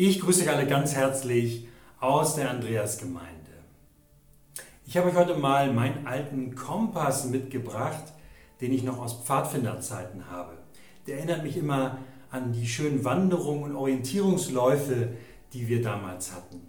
Ich grüße euch alle ganz herzlich aus der Andreasgemeinde. Ich habe euch heute mal meinen alten Kompass mitgebracht, den ich noch aus Pfadfinderzeiten habe. Der erinnert mich immer an die schönen Wanderungen und Orientierungsläufe, die wir damals hatten.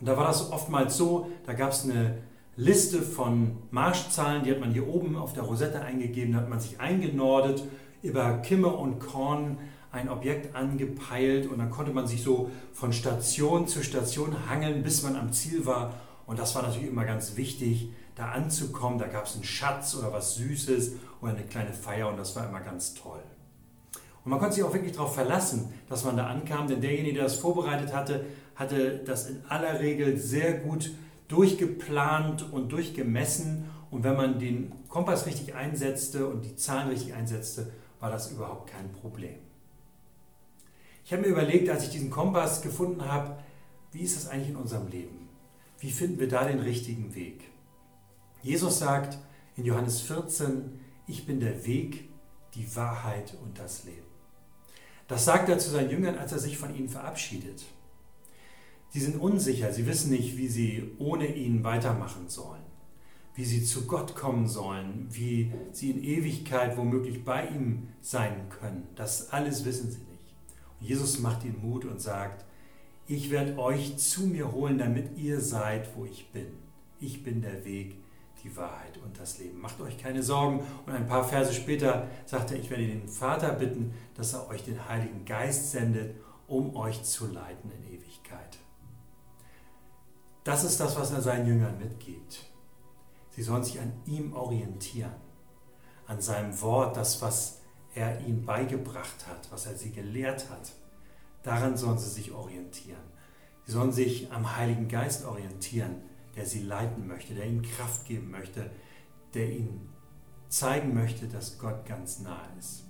Und da war das oftmals so, da gab es eine Liste von Marschzahlen, die hat man hier oben auf der Rosette eingegeben, da hat man sich eingenordet, über Kimme und Korn ein Objekt angepeilt und dann konnte man sich so von Station zu Station hangeln, bis man am Ziel war. Und das war natürlich immer ganz wichtig, da anzukommen. Da gab es einen Schatz oder was Süßes oder eine kleine Feier und das war immer ganz toll. Und man konnte sich auch wirklich darauf verlassen, dass man da ankam, denn derjenige, der das vorbereitet hatte, hatte das in aller Regel sehr gut durchgeplant und durchgemessen. Und wenn man den Kompass richtig einsetzte und die Zahlen richtig einsetzte, war das überhaupt kein Problem. Ich habe mir überlegt, als ich diesen Kompass gefunden habe, wie ist das eigentlich in unserem Leben? Wie finden wir da den richtigen Weg? Jesus sagt in Johannes 14, ich bin der Weg, die Wahrheit und das Leben. Das sagt er zu seinen Jüngern, als er sich von ihnen verabschiedet. Sie sind unsicher, sie wissen nicht, wie sie ohne ihn weitermachen sollen, wie sie zu Gott kommen sollen, wie sie in Ewigkeit womöglich bei ihm sein können. Das alles wissen sie nicht. Jesus macht ihnen Mut und sagt, ich werde euch zu mir holen, damit ihr seid, wo ich bin. Ich bin der Weg, die Wahrheit und das Leben. Macht euch keine Sorgen. Und ein paar Verse später sagt er, ich werde den Vater bitten, dass er euch den Heiligen Geist sendet, um euch zu leiten in Ewigkeit. Das ist das, was er seinen Jüngern mitgibt. Sie sollen sich an ihm orientieren, an seinem Wort, das, was er ihnen beigebracht hat, was er sie gelehrt hat. Daran sollen sie sich orientieren. Sie sollen sich am Heiligen Geist orientieren, der sie leiten möchte, der ihnen Kraft geben möchte, der ihnen zeigen möchte, dass Gott ganz nahe ist.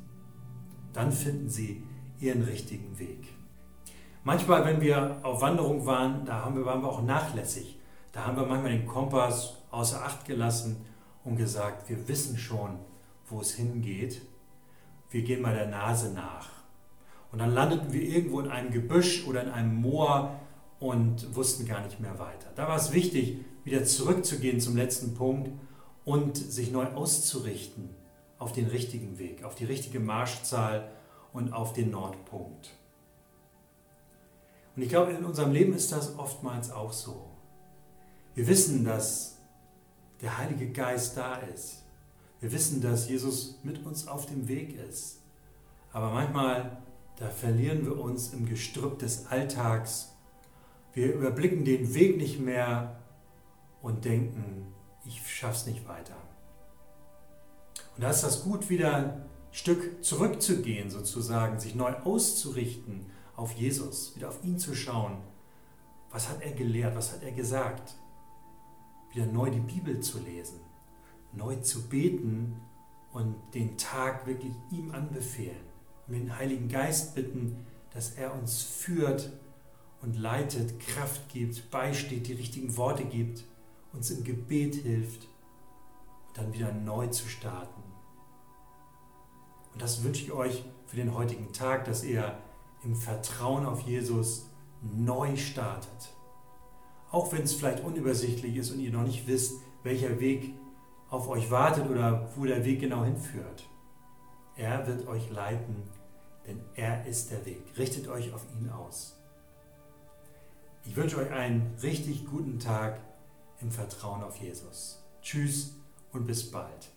Dann finden sie ihren richtigen Weg. Manchmal, wenn wir auf Wanderung waren, da haben wir, waren wir auch nachlässig. Da haben wir manchmal den Kompass außer Acht gelassen und gesagt, wir wissen schon, wo es hingeht wir gehen mal der Nase nach. Und dann landeten wir irgendwo in einem Gebüsch oder in einem Moor und wussten gar nicht mehr weiter. Da war es wichtig, wieder zurückzugehen zum letzten Punkt und sich neu auszurichten auf den richtigen Weg, auf die richtige Marschzahl und auf den Nordpunkt. Und ich glaube, in unserem Leben ist das oftmals auch so. Wir wissen, dass der Heilige Geist da ist. Wir wissen, dass Jesus mit uns auf dem Weg ist. Aber manchmal, da verlieren wir uns im Gestrüpp des Alltags. Wir überblicken den Weg nicht mehr und denken, ich schaff's nicht weiter. Und da ist das gut, wieder ein Stück zurückzugehen, sozusagen, sich neu auszurichten auf Jesus, wieder auf ihn zu schauen. Was hat er gelehrt? Was hat er gesagt? Wieder neu die Bibel zu lesen neu zu beten und den Tag wirklich ihm anbefehlen. Und den Heiligen Geist bitten, dass er uns führt und leitet, Kraft gibt, beisteht, die richtigen Worte gibt, uns im Gebet hilft und dann wieder neu zu starten. Und das wünsche ich euch für den heutigen Tag, dass ihr im Vertrauen auf Jesus neu startet. Auch wenn es vielleicht unübersichtlich ist und ihr noch nicht wisst, welcher Weg auf euch wartet oder wo der Weg genau hinführt. Er wird euch leiten, denn er ist der Weg. Richtet euch auf ihn aus. Ich wünsche euch einen richtig guten Tag im Vertrauen auf Jesus. Tschüss und bis bald.